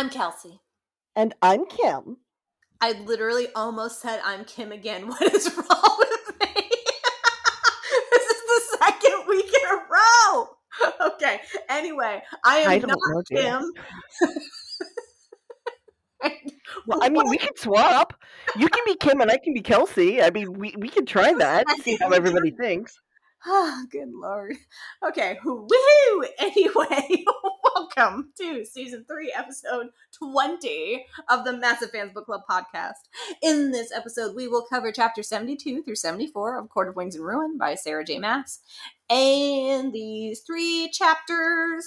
I'm Kelsey. And I'm Kim. I literally almost said I'm Kim again. What is wrong with me? this is the second week in a row. Okay. Anyway, I am I not know. Kim. Well, I mean, we can swap. You can be Kim and I can be Kelsey. I mean, we, we can try that. See how everybody thinks. Oh, good lord. Okay, woohoo! Anyway, welcome to season three, episode 20 of the Massive Fans Book Club podcast. In this episode, we will cover chapter 72 through 74 of Court of Wings and Ruin by Sarah J. Maas. And these three chapters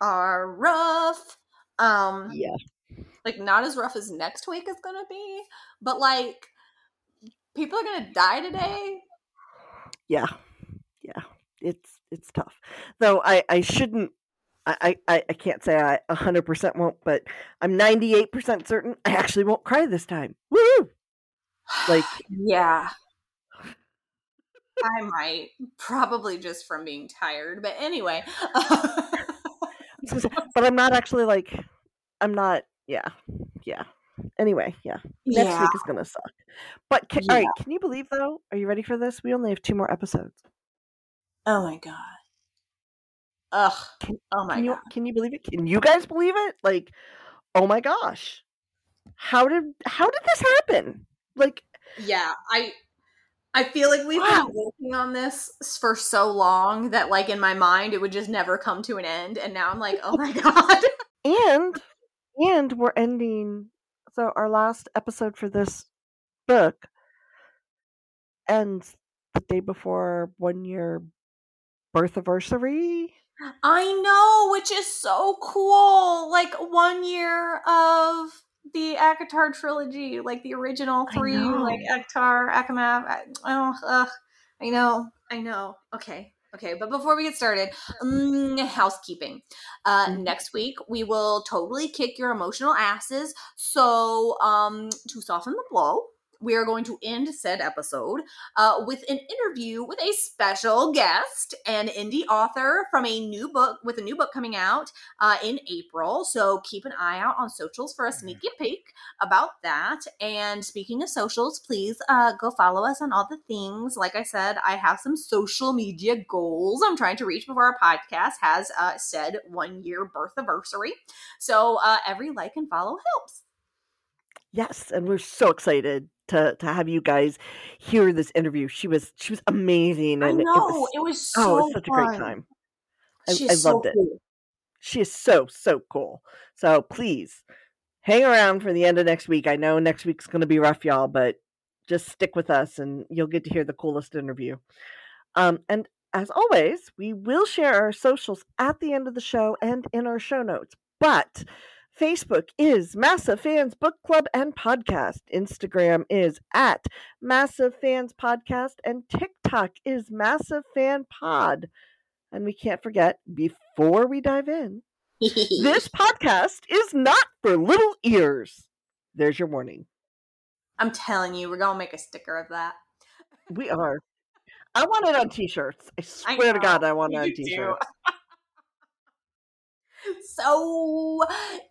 are rough. Um, Yeah. like not as rough as next week is gonna be, but like people are gonna die today. Yeah. It's it's tough. Though I, I shouldn't I, I, I can't say I 100% won't, but I'm 98% certain I actually won't cry this time. Woo! Like, Yeah. I might. Probably just from being tired. But anyway. but I'm not actually like, I'm not, yeah, yeah. Anyway, yeah. Next yeah. week is going to suck. But, can, Yeah. right, can you believe, though? Are you ready for this? We only have two more episodes. Oh my god. Ugh. Can, Oh my can you, god. can you believe it? Can you guys believe it? Like, oh my gosh. How did, how did this happen? Like, Yeah, I I feel like we've Wow. been working on this for so long that like in my mind it would just never come to an end and now I'm like, "Oh my god." and and we're ending so our last episode for this book ends the day before one year birth anniversary I know, which is so cool. Like one year of the ACOTAR trilogy, like the original three, like. ACOTAR, ACOMAF. I, oh, ugh, I know, I know. Okay, okay. But before we get started, um, housekeeping. Uh, Mhm. next week we will totally kick your emotional asses. So, um, to soften the blow. We are going to end said episode uh, with an interview with a special guest, an indie author from a new book with a new book coming out uh, in April. So keep an eye out on socials for a sneaky peek about that. And speaking of socials, please uh, go follow us on all the things. Like I said, I have some social media goals I'm trying to reach before our podcast has uh, said one year birth anniversary. So uh, every like and follow helps. Yes and we're so excited to to have you guys hear this interview. She was she was amazing I and it know was it was so oh it's such a great time. I, I so loved it. cool. she is so so cool. So please hang around for the end of next week. I know next week's going to be rough y'all but just stick with us and you'll get to hear the coolest interview. Um, and as always we will share our socials at the end of the show and in our show notes. But facebook is massive fans book club and podcast instagram is at massive fans podcast and tiktok is massive fan pod and we can't forget before we dive in this podcast is not for little ears. There's your warning. I'm telling you, we're gonna make a sticker of that. We are. I want it on t-shirts. I I swear to God, I want it on you do. So,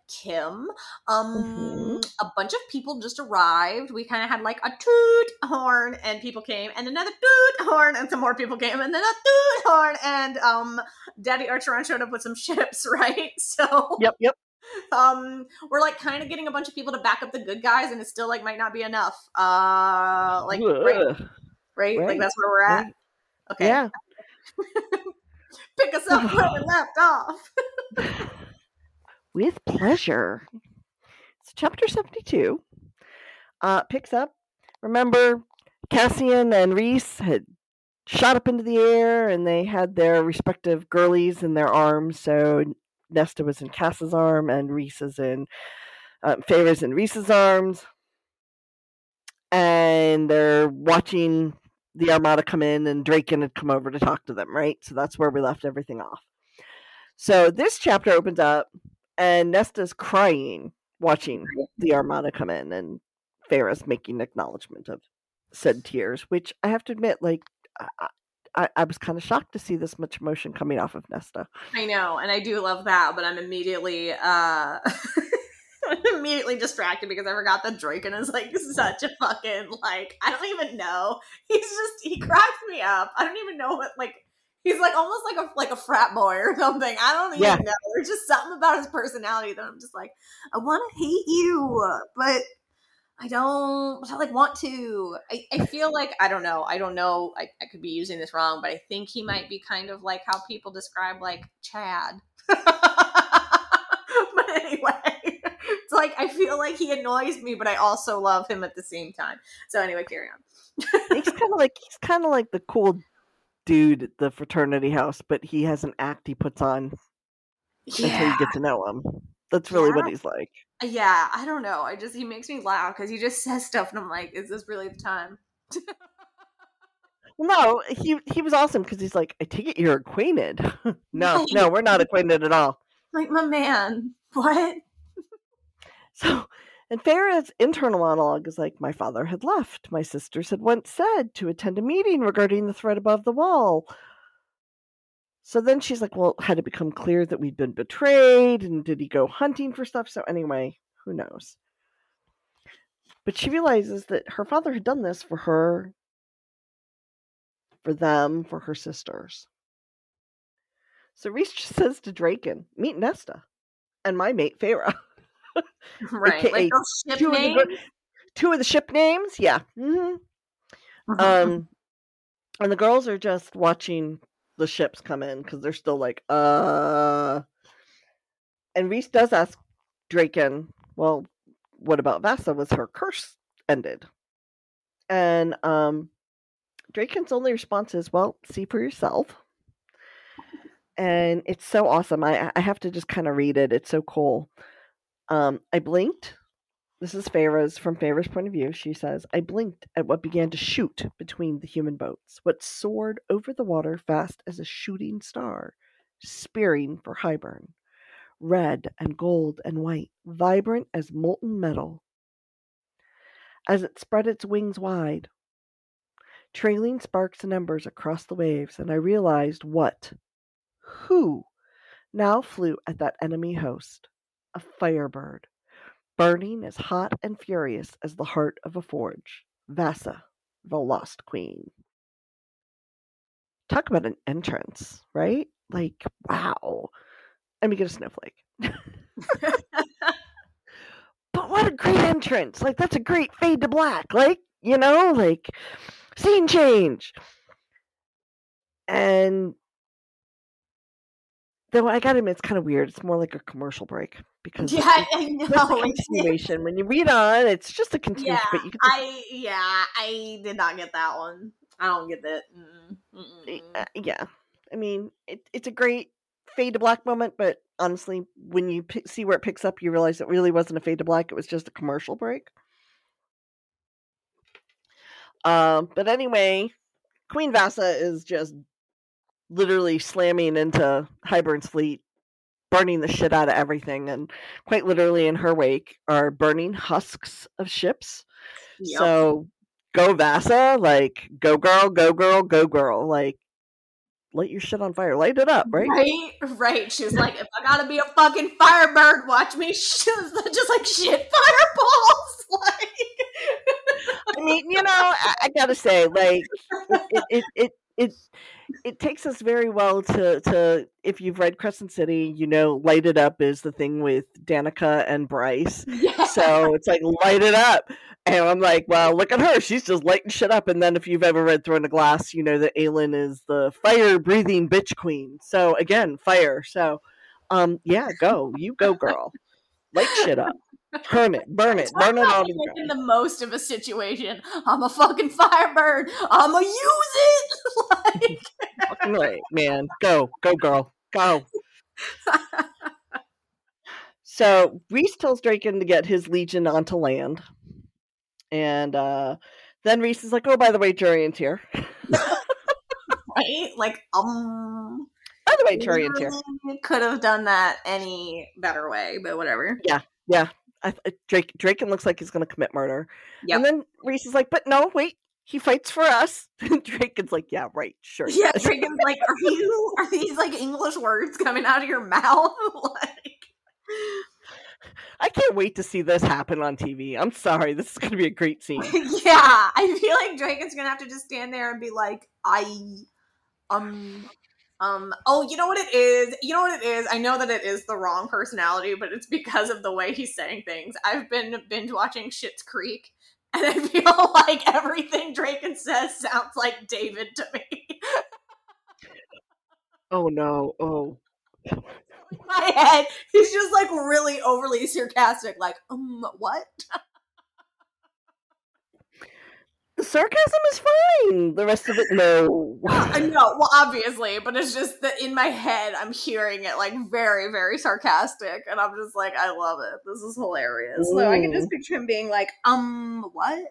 Kim, um, Mhm. a bunch of people just arrived. We kind of had like a toot horn, and people came, and another toot horn, and some more people came, and then a toot horn, and um, Daddy Archeron showed up with some ships, right? So, Yep, yep. um, we're like kind of getting a bunch of people to back up the good guys, and it still like might not be enough. Uh, like right, Ugh. right, like that's where we're at. right. Okay, Yeah. pick us up where we left off. With pleasure. It's chapter 72. Uh, picks up. Remember, Cassian and Rhys had shot up into the air and they had their respective girlies in their arms. So Nesta was in Cass's arm and Rhys is in um, in Rhys's arms. And they're watching the Armada come in and Drakon had come over to talk to them, right? So that's where we left everything off. So this chapter opens up and Nesta's crying watching the Armada come in and Feyre's making acknowledgement of said tears, which I have to admit, like, I, I- I, I was kind of shocked to see this much emotion coming off of Nesta. I know, and I do love that, but I'm immediately uh I'm immediately distracted because I forgot that Drakon is like such a fucking like I don't even know. He's just he cracks me up. I don't even know what like he's like almost like a like a frat boy or something. I don't even Yeah. know. There's just something about his personality that I'm just like, I want to hate you, but I don't I like want to. I, I feel like I don't know. I don't know. I, I could be using this wrong, but I think he might be kind of like how people describe like Chad. but anyway, it's like I feel like he annoys me, but I also love him at the same time. So anyway, carry on. He's kind of like he's kind of like the cool dude at the fraternity house, but he has an act he puts on yeah. until you get to know him. That's really what he's like. yeah. I don't know. I just he makes me laugh because he just says stuff, and I'm like, is this really the time? No, he he was awesome because he's like, I take it you're acquainted. no, no, we're not acquainted at all. Like my man, what? So, and Feyre's internal monologue is like, my father had left. My sisters had once said to attend a meeting regarding the threat above the wall. So then she's like, well, had it become clear that we'd been betrayed? And did he go hunting for stuff? So, anyway, who knows? But she realizes that her father had done this for her, for them, for her sisters. So Rhys just says to Drakon, meet Nesta and my mate Feyre. Right, AKA like those ship two of the two of the ship names? Yeah hmm Mhm. um and the girls are just watching the ships come in because they're still like uh. And rhys does ask drakon well what about vassa? Was her curse ended? And um drakon's only response is well see for yourself. And it's so awesome. I i have to just kind of read it. It's so cool um i blinked this is Feyre's from Feyre's point of view. She says, I blinked at what began to shoot between the human boats, what soared over the water fast as a shooting star, spearing for Hybern. Red and gold and white, vibrant as molten metal. As it spread its wings wide, trailing sparks and embers across the waves, and I realized what, who, now flew at that enemy host. A firebird burning as hot and furious as the heart of a forge. Vassa, the Lost Queen. Talk about an entrance, right? Like, wow. And we get a snowflake. But what a great entrance! Like, that's a great fade to black. Like, you know, like, scene change. And though I gotta admit, it's kind of weird. It's more like a commercial break because yeah, I know. continuation. When you read on, it's just a continuation. Yeah, but you can I yeah, I did not get that one. I don't get mm-mm, uh, yeah. I mean, it, it's a great fade to black moment, but honestly, when you p- see where it picks up, you realize it really wasn't a fade to black. It was just a commercial break. Um, but anyway, Queen Vassa is just literally slamming into Hybern's fleet, burning the shit out of everything, and quite literally in her wake are burning husks of ships. Yep. So go Vassa, like go girl, go girl, go girl, like light your shit on fire, light it up, right? Right, right. She was like, if I gotta be a fucking firebird, watch me just like shit fireballs. Like, I mean, you know, I, I gotta say, like it, it, it, it, it takes us very well to to if you've read Crescent City, you know, light it up is the thing with Danika and Bryce. yeah. So it's like light it up. And I'm like, well, look at her. She's just lighting shit up. And then if you've ever read Throne of Glass, you know that Aelin is the fire breathing bitch queen. So again, fire. So um yeah, go. You go, girl. Light shit up. Burn it. Burn it. Burn it all making the most of a situation. I'm a fucking firebird. I'ma use it. like, right, man. Go. Go, girl. Go. So Rhys tells Drakon to get his legion onto land. And uh then Rhys is like, oh, by the way, Jurian's here. right? Like, um, By the way, Jurian's here. could have done that any better way, but whatever. I, Drake Drakon looks like he's going to commit murder. Yep. And then Rhys is like, but no, wait, he fights for us. And Drakon's like, yeah, right, sure. Yeah, Drakon's like, are you are these like English words coming out of your mouth? like I can't wait to see this happen on TV. I'm sorry, this is gonna be a great scene. yeah, I feel like Drakon's gonna have to just stand there and be like, I um um oh you know what it is? You know what it is? I know that it is the wrong personality but it's because of the way he's saying things. I've been binge watching Schitt's creek and i feel like everything drakon says sounds like david to me. Oh no. Oh. In my head he's just like really overly sarcastic like um what the sarcasm is fine. The rest of it, no. Uh, no, well, obviously, but it's just that in my head, I'm hearing it like very, very sarcastic, and I'm just like, I love it. This is hilarious. So I can just picture him being like, um, what?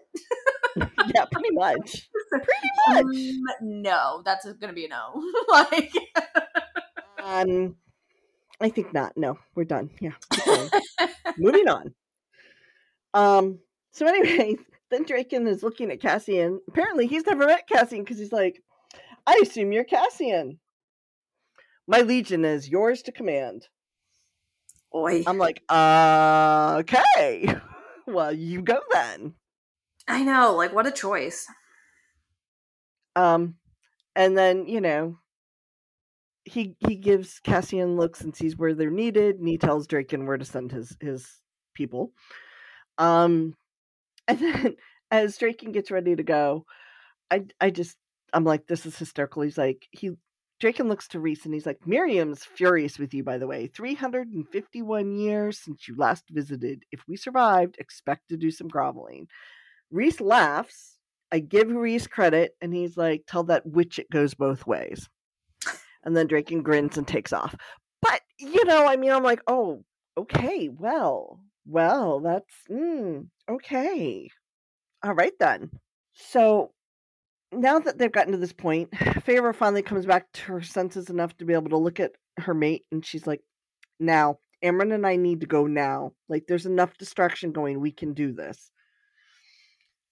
yeah, pretty much. Pretty much. Um, no, that's gonna be a no. like, um, I think not. No, we're done. Yeah, moving on. Um. So anyway, then Drakon is looking at Cassian. Apparently, he's never met Cassian because he's like, I assume you're Cassian. My legion is yours to command. Oi. I'm like, uh, okay. well, you go then. I know, like, what a choice. Um, and then you know, he he gives Cassian looks and sees where they're needed, and he tells Drakon where to send his his people. Um, and then as Drakon gets ready to go, I I just I'm like, this is hysterical. He's like, he Drakon looks to Rhys and he's like, Miryam's furious with you, by the way. 351 years since you last visited. If we survived, expect to do some groveling. Rhys laughs. I give Rhys credit, and he's like, tell that witch it goes both ways. And then Drakon grins and takes off. But, you know, I mean, I'm like, oh, okay, well, well, that's, mm, okay. All right then. So now that they've gotten to this point, Feyre finally comes back to her senses enough to be able to look at her mate, and she's like, "Now, Amren and I need to go now. Like, there's enough distraction going. We can do this."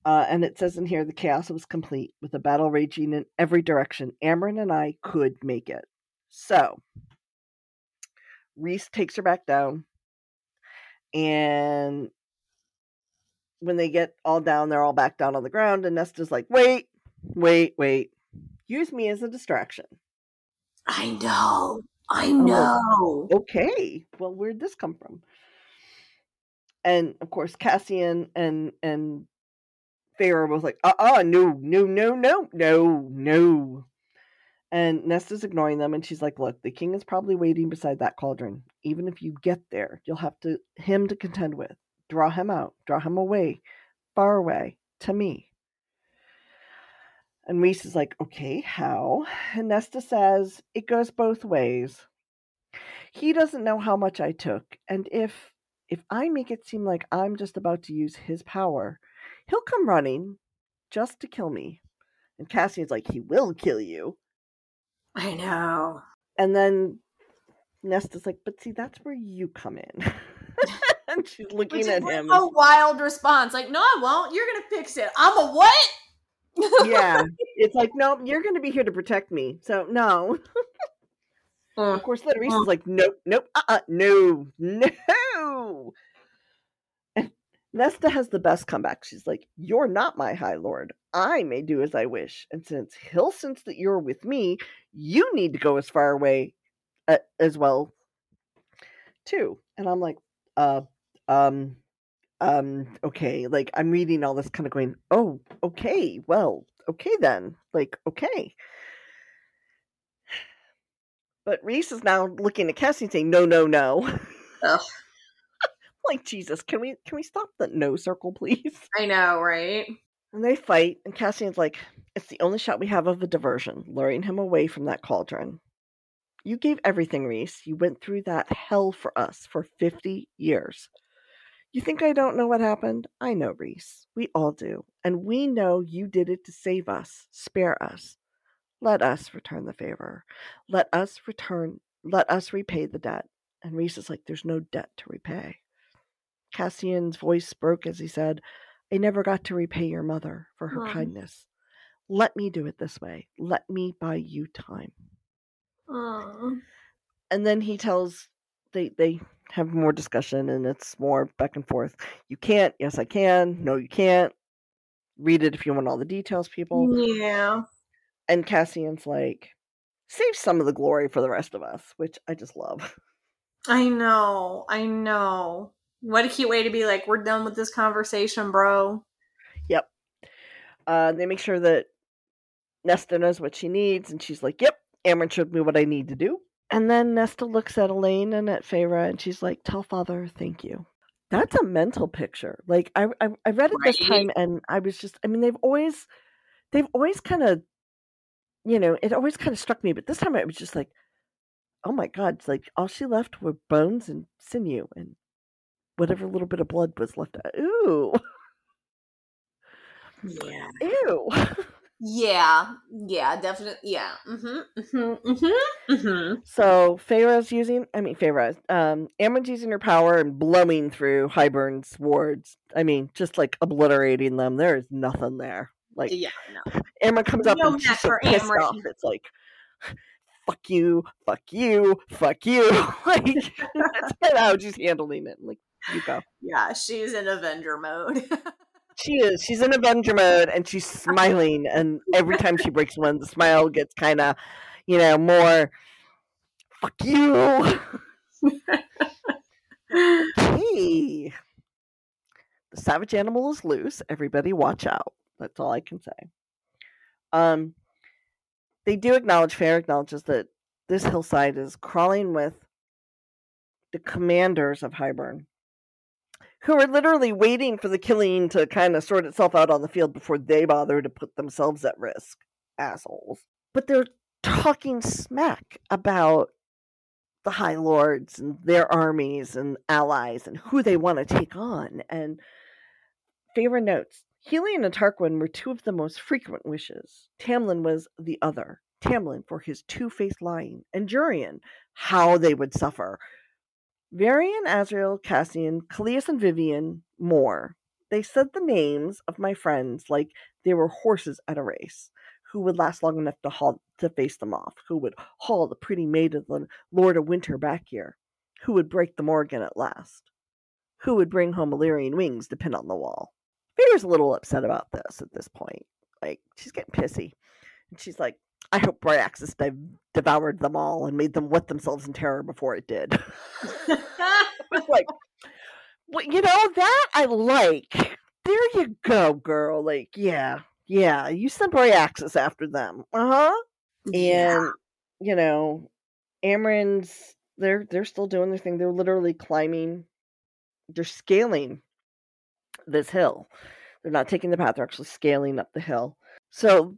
Uh, and it says in here, the chaos was complete with the battle raging in every direction. Amren and I could make it. So, Rhys takes her back down, and when they get all down, they're all back down on the ground, and Nesta's like, "Wait, wait, wait! Use me as a distraction." I know. I know. Okay, well, where'd this come from? And of course, Cassian and and Feyre was like, "Uh, uh no, no, no, no, no, no." And Nesta's ignoring them, and she's like, "Look, the king is probably waiting beside that cauldron. Even if you get there, you'll have to him to contend with. Draw him out, draw him away, far away to me." And Rhys is like, "Okay, how?" And Nesta says, "It goes both ways. He doesn't know how much I took, and if if I make it seem like I'm just about to use his power, he'll come running just to kill me." And Cassian's like, "He will kill you." I know. And then Nesta's like, but see, that's where you come in. and she's looking Which at him. a wild response. Like, no, I won't. You're gonna fix it. I'm a what? yeah. It's like, no, you're going to be here to protect me. So, no. Mm. Of course, then Rhys is like, nope, nope, uh uh no, no. Nesta has the best comeback. She's like, You're not my high lord. I may do as I wish. And since he'll sense that you're with me, you need to go as far away uh, as well, too. And I'm like, uh, um, um, okay. Like, I'm reading all this kind of going, Oh, okay, well, okay then. Like, okay. But Rhys is now looking at Cassie saying, "No, no, no." Ugh. Like Jesus, can we can we stop the no circle, please? I know, right? And they fight, and Cassian's like, "It's the only shot we have of a diversion, luring him away from that cauldron." You gave everything, Rhys. You went through that hell for us for fifty years. You think I don't know what happened? I know, Rhys. We all do. And we know you did it to save us, spare us. Let us return the favor. Let us return, let us repay the debt. And Rhys is like, There's no debt to repay. Cassian's voice broke as he said, I never got to repay your mother for her Aw. kindness. let me do it this way. Let me buy you time. Aw. And then he tells they they have more discussion and it's more back and forth. You can't, yes I can, no you can't. Read it if you want all the details, people. Yeah. And Cassian's like, save some of the glory for the rest of us, which I just love. I know. I know. What a cute way to be like, we're done with this conversation, bro. Yep. Uh, they make sure that Nesta knows what she needs, and she's like, "Yep, Amren showed me what I need to do." And then Nesta looks at Elain and at Feyre, and she's like, "Tell father thank you." That's a mental picture. Like I, I, I read it this time, and I was just, I mean, they've always, they've always kind of, you know, it always kind of struck me, but this time it was just like, oh my god, it's like all she left were bones and sinew and whatever little bit of blood was left. Ooh, Yeah. ew. Yeah. Yeah, definitely. Yeah. Mm-hmm. Mm-hmm. Mm-hmm. Mm-hmm. So Feyre's using, I mean Feyre, um, Amren's using her power and blowing through Hybern's wards. I mean, just like obliterating them. There is nothing there. Like Yeah, no. Amren comes up No and she's so pissed Amren. off. It's like, fuck you, fuck you, fuck you. like that's how she's handling it. Like you go. Yeah, she's in Avenger mode. She is. She's in Avenger mode and she's smiling. And every time she breaks one, the smile gets kind of, you know, more. Fuck you. Hey, the savage animal is loose. Everybody, watch out. That's all I can say. Um, they do acknowledge. Feyre acknowledges that this hillside is crawling with the commanders of Hybern, who are literally waiting for the killing to kind of sort itself out on the field before they bother to put themselves at risk. Assholes. But they're talking smack about the High Lords and their armies and allies and who they want to take on. And Feyre notes Helion and Tarquin were two of the most frequent wishes. Tamlin was the other. Tamlin for his two faced lying, and Jurian, how they would suffer. Varian, Azriel, Cassian, Kallias, and Viviane, more. They said the names of my friends like they were horses at a race, who would last long enough to haul to face them off, who would haul the pretty maid of the Lord of Winter back here, who would break the Morrigan at last, who would bring home Illyrian wings to pin on the wall. Feyre's a little upset about this at this point. Like, she's getting pissy. And she's like, I hope Bryaxis div- devoured them all and made them wet themselves in terror before it did. it's like, well, you know, that I like. There you go, girl. Like, yeah, yeah, you send Bryaxis after them. Uh huh. yeah. And, you know, Amren's, they're, they're still doing their thing. They're literally climbing, they're scaling this hill. They're not taking the path, they're actually scaling up the hill. So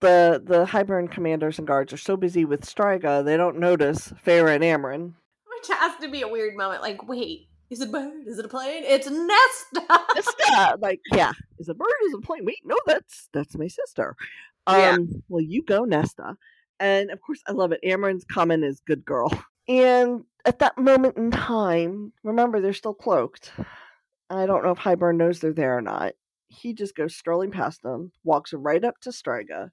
the the Hybern commanders and guards are so busy with Stryga, they don't notice Feyre and Amren. Which has to be a weird moment. Like, wait, is it a bird? Is it a plane? It's Nesta. Nesta, like, yeah, is a bird is a plane. Wait, no, that's that's my sister. Um, Yeah. well, you go, Nesta. And of course, I love it. Amren's comment is "good girl." And at that moment in time, remember they're still cloaked. I don't know if Hybern knows they're there or not. He just goes strolling past them, walks right up to Stryga,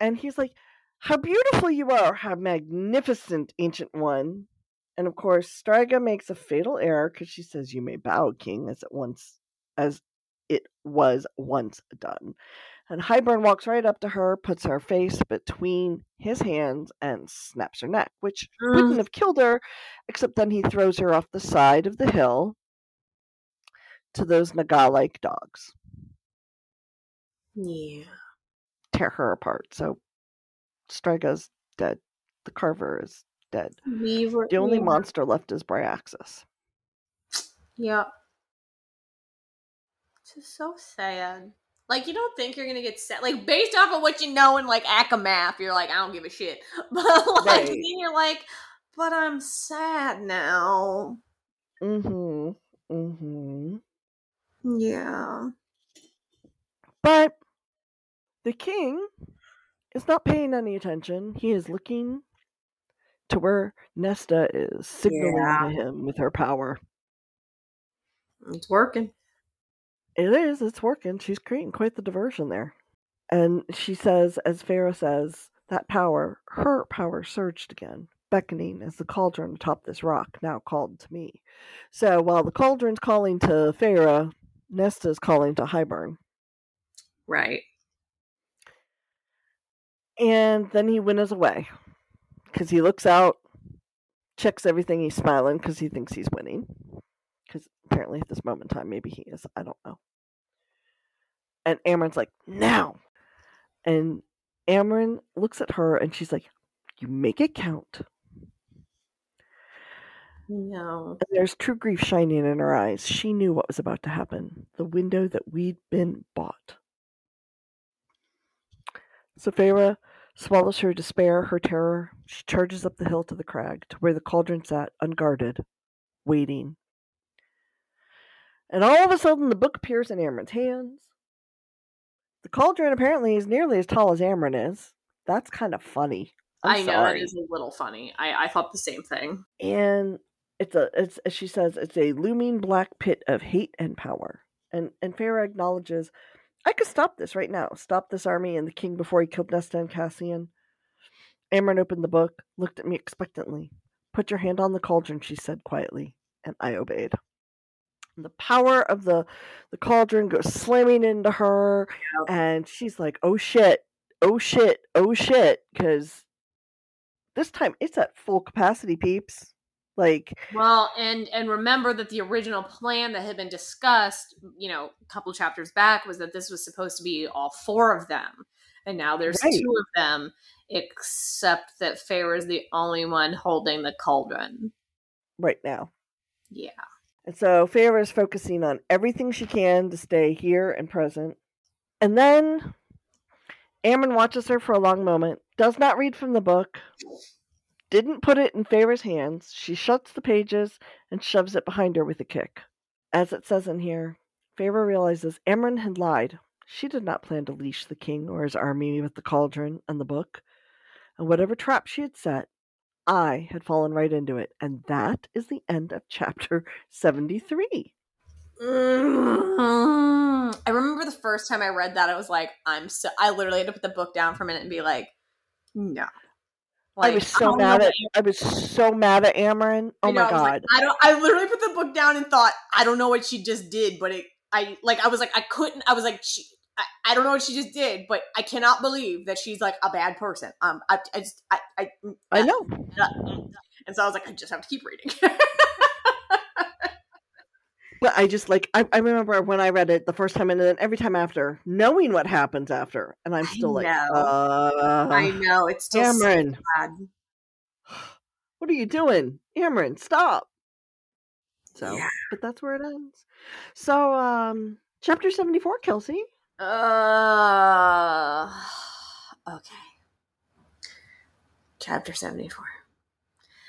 and he's like, "How beautiful you are! How magnificent, ancient one!" And of course, Stryga makes a fatal error because she says, "You may bow, king," as it once as it was once done. And Hybern walks right up to her, puts her face between his hands, and snaps her neck, which wouldn't have killed her, except then he throws her off the side of the hill to those Naga like dogs. Yeah. Tear her apart. So Stryga's dead. The carver is dead. We were The only we were- monster left is Bryaxis. Yep. Just so sad. Like you don't think you're gonna get sad. Like based off of what you know in like ACOMAF, you're like, I don't give a shit. But like Right. then you're like, but I'm sad now. Mm-hmm. Mm-hmm. Yeah. But the king is not paying any attention. He is looking to where Nesta is signaling Yeah. to him with her power. It's working. It is. It's working. She's creating quite the diversion there. And she says, as Feyre says, that power, her power, surged again, beckoning as the cauldron atop this rock now called to me. So while the cauldron's calling to Feyre, Nesta's calling to Hybern. Right. And then he winnows away because he looks out, checks everything. He's smiling because he thinks he's winning. Because apparently at this moment in time, maybe he is. I don't know. And Amren's like, now. And Amren looks at her and she's like, you make it count. No. And there's true grief shining in her eyes. She knew what was about to happen the window that we'd been bought. So swallows her despair, her terror. She charges up the hill to the crag, to where the cauldron sat, unguarded, waiting. And all of a sudden, the book appears in Amren's hands. The cauldron apparently is nearly as tall as Amren is. That's kind of funny. I'm i know sorry. it is a little funny. I, I thought the same thing. and it's a it's as she says it's a looming black pit of hate and power and and Feyre acknowledges i could stop this right now. Stop this army and the king before he killed nesta and cassian. Amren opened the book looked at me expectantly. Put your hand on the cauldron she said quietly and i obeyed. And the power of the the cauldron goes slamming into her and she's like oh shit. Oh shit. Oh shit. Because this time it's at full capacity peeps like Well, and and remember that the original plan that had been discussed, you know, a couple chapters back was that this was supposed to be all four of them. And now there's Right. two of them, except that Feyre is the only one holding the cauldron. right now. Yeah. And so Feyre is focusing on everything she can to stay here and present. And then Amren watches her for a long moment, does not read from the book, didn't put it in Feyre's hands. She shuts the pages and shoves it behind her with a kick. As it says in here, Feyre realizes Amren had lied. She did not plan to leash the king or his army with the cauldron and the book. And whatever trap she had set, I had fallen right into it. And that is the end of chapter 73. Mm. I remember the first time I read that, I was like, I'm so. I literally had to put the book down for a minute and be like, no. I was so don't mad at I was so mad at Amren. Oh I know, my I was like, god. I don't. I literally put the book down and thought, I don't know what she just did, but it. I like. I was like, I couldn't. I was like, she. I, I don't know what she just did, but I cannot believe that she's like a bad person. Um, I, I just, I, I, I know. and so I was like, I just have to keep reading. But I just like I, I remember when I read it the first time and then every time after, knowing what happens after. And I'm I still like, know. uh I know it's still so bad. what are you doing? Amren, stop. So Yeah. but that's where it ends. So um chapter seventy four, Kelsey. Uh, okay. Chapter 74.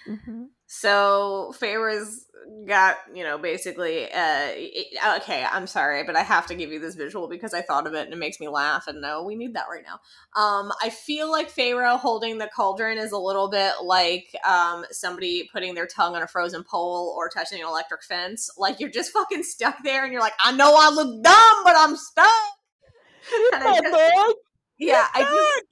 Mm-hmm. So Feyre's got, you know, basically, uh, it- okay, I'm sorry, but I have to give you this visual because I thought of it and it makes me laugh, and no, we need that right now. Um, I feel like Feyre holding the cauldron is a little bit like um, somebody putting their tongue on a frozen pole or touching an electric fence. Like you're just fucking stuck there, and you're like, I know I look dumb, but I'm stuck. And I just- yeah, I just,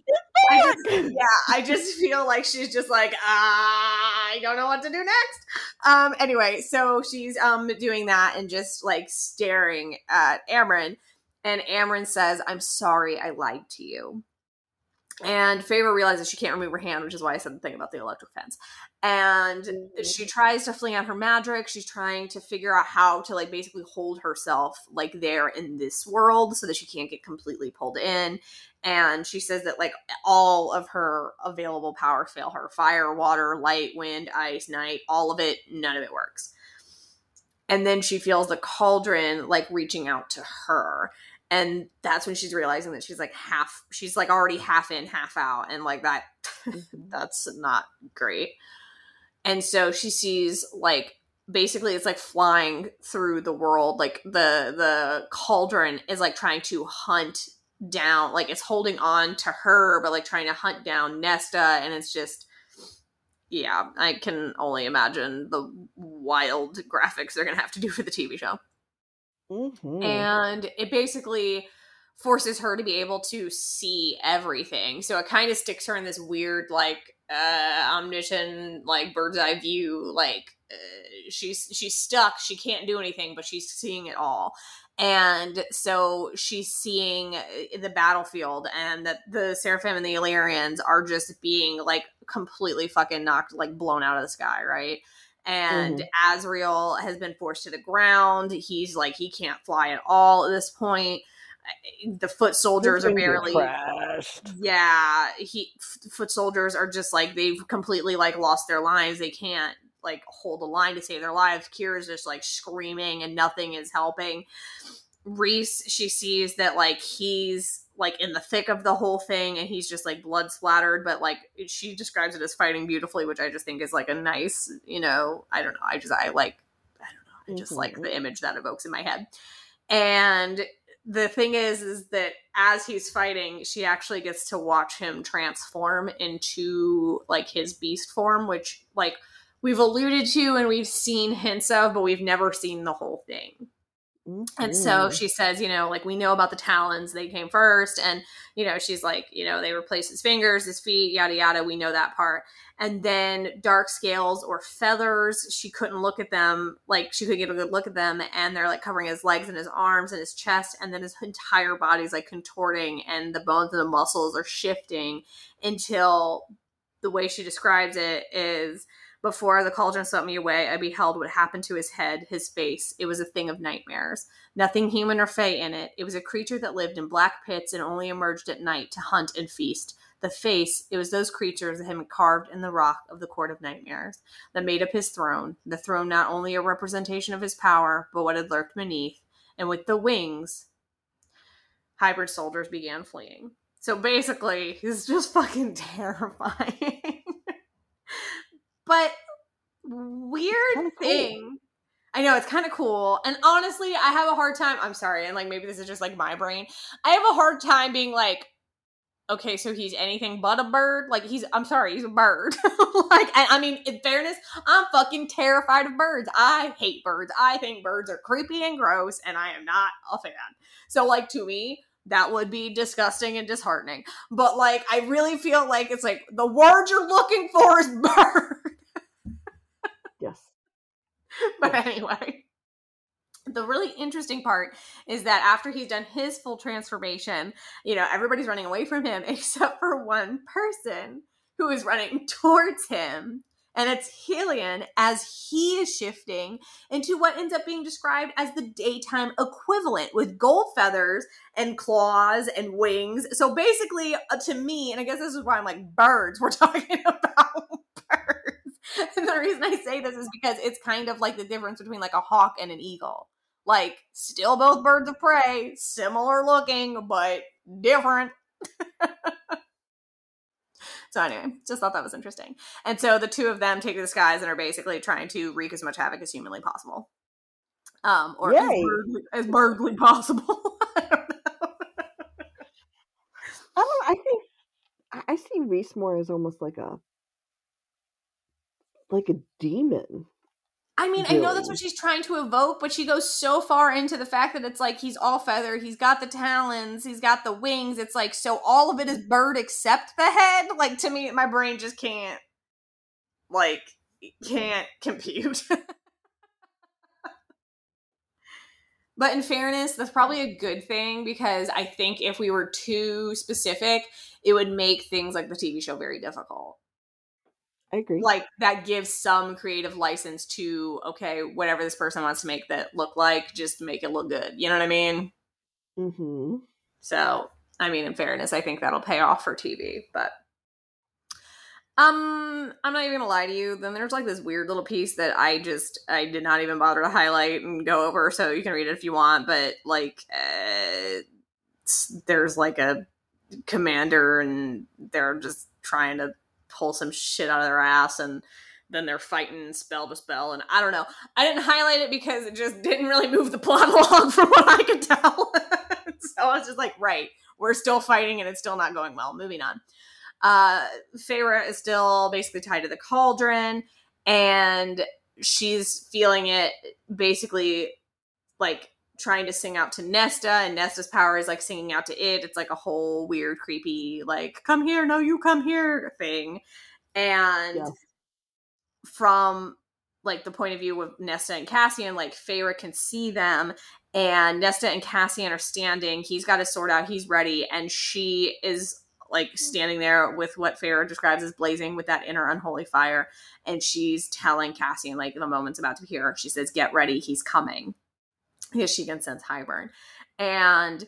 I just, yeah, I just feel like she's just like, ah, I don't know what to do next. Um, anyway, so she's um doing that and just like staring at Amren, and Amren says, "I'm sorry, I lied to you." And Favor realizes she can't remove her hand, which is why I said the thing about the electric fence. And mm-hmm. she tries to fling out her magic. She's trying to figure out how to like basically hold herself like there in this world so that she can't get completely pulled in. And she says that like all of her available powers fail her. Fire water light wind ice night all of it none of it works. And then she feels the cauldron like reaching out to her. And that's when she's realizing that she's like half she's like already half in half out and like that mm-hmm. that's not great and so she sees like basically it's like flying through the world like the the cauldron is like trying to hunt down like it's holding on to her but like trying to hunt down nesta and it's just yeah i can only imagine the wild graphics they're gonna have to do for the tv show Mhm. and it basically forces her to be able to see everything. So it kind of sticks her in this weird, like, uh, omniscient, like bird's eye view. Like uh, she's she's stuck. She can't do anything, but she's seeing it all. And so she's seeing uh, the battlefield, and that the Seraphim and the Illyrians are just being like completely fucking knocked, like blown out of the sky, right? and Azriel has been forced to the ground. He's like he can't fly at all at this point. The foot soldiers are barely crashed. yeah, he f- foot soldiers are just like they've completely like lost their lives. They can't like hold a line to save their lives. Kira's just like screaming and nothing is helping. Rhys, she sees that like he's like in the thick of the whole thing and he's just like blood splattered, but like she describes it as fighting beautifully, which I just think is like a nice, you know, I don't know. I just I like I don't know. I just Mhm. like the image that evokes in my head. And the thing is is that as he's fighting she actually gets to watch him transform into like his beast form which like we've alluded to and we've seen hints of but we've never seen the whole thing and so she says, you know, like we know about the talons, they came first. And, you know, she's like, you know, they replaced his fingers, his feet, yada, yada. We know that part. And then dark scales or feathers, she couldn't look at them. Like she couldn't get a good look at them. And they're like covering his legs and his arms and his chest. And then his entire body's like contorting and the bones and the muscles are shifting until the way she describes it is before the cauldron swept me away, I beheld what happened to his head, his face. It was a thing of nightmares. Nothing human or fey in it. It was a creature that lived in black pits and only emerged at night to hunt and feast. The face, it was those creatures that had been carved in the rock of the court of nightmares that made up his throne. The throne not only a representation of his power, but what had lurked beneath. And with the wings, Hybern soldiers began fleeing. So basically, he's just fucking terrifying. But weird Kinda cool. thing. I know it's kind of cool. And honestly, I have a hard time. I'm sorry, and like maybe this is just like my brain. I have a hard time being like, okay, so he's anything but a bird. Like he's, I'm sorry, he's a bird. like I, I mean, in fairness, I'm fucking terrified of birds. I hate birds. I think birds are creepy and gross, and I am not a fan. So like to me, that would be disgusting and disheartening. But like, I really feel like it's like the word you're looking for is bird. Yes. but Yes. anyway the really interesting part is that after he's done his full transformation you know everybody's running away from him except for one person who is running towards him and it's Helion as he is shifting into what ends up being described as the daytime equivalent with gold feathers and claws and wings. So basically, uh, to me, and I guess this is why I'm like, birds, we're talking about birds. And the reason I say this is because it's kind of like the difference between like a hawk and an eagle. Like, still both birds of prey, similar looking, but different. so, anyway, just thought that was interesting. And so the two of them take to the skies and are basically trying to wreak as much havoc as humanly possible. Um, or as Yay. birdly, as birdly possible. I don't know. I think I, I see Rhys more as almost like a like a demon. I mean, I know that's what she's trying to evoke, but she goes so far into the fact that it's like he's all feather, he's got the talons, he's got the wings. It's like so all of it is bird except the head. Like to me, my brain just can't like can't compute. but in fairness, that's probably a good thing because I think if we were too specific, it would make things like the TV show very difficult I agree. like that gives some creative license to okay whatever this person wants to make that look like just make it look good you know what i mean mm-hmm. so i mean in fairness i think that'll pay off for tv but um i'm not even gonna lie to you then there's like this weird little piece that i just i did not even bother to highlight and go over so you can read it if you want but like uh, there's like a commander and they're just trying to pull some shit out of their ass and then they're fighting spell to spell and i don't know. I didn't highlight it because it just didn't really move the plot along from what i could tell. So i was just like right we're still fighting and it's still not going well. Moving on. Uh Feyre is still basically tied to the cauldron and she's feeling it basically like trying to sing out to Nesta, and Nesta's power is like singing out to it. It's like a whole weird, creepy, like, come here, no, you come here thing. And Yes. from like the point of view of Nesta and Cassian, like Feyre can see them, and Nesta and Cassian are standing. He's got his sword out, he's ready, and she is like hmm. standing there with what Feyre describes as blazing with that inner unholy fire, and she's telling Cassian like the moment's about to appear. She says, "Get ready, he's coming," because she can sense Hybern, and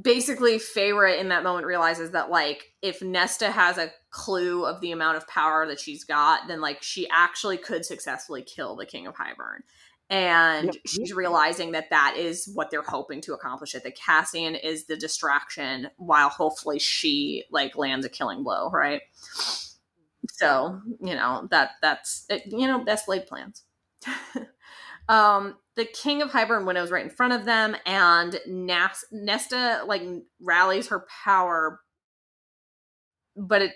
basically Feyre in that moment realizes that like if Nesta has a clue of the amount of power that she's got, then like she actually could successfully kill the King of Hybern. And Yep. she's realizing that that is what they're hoping to accomplish. It that Cassian is the distraction, while hopefully she like lands a killing blow, right? So you know that that's eh, you know best laid plans. um, the king of Hybern Winnow's right in front of them, and Nas- Nesta like rallies her power, but it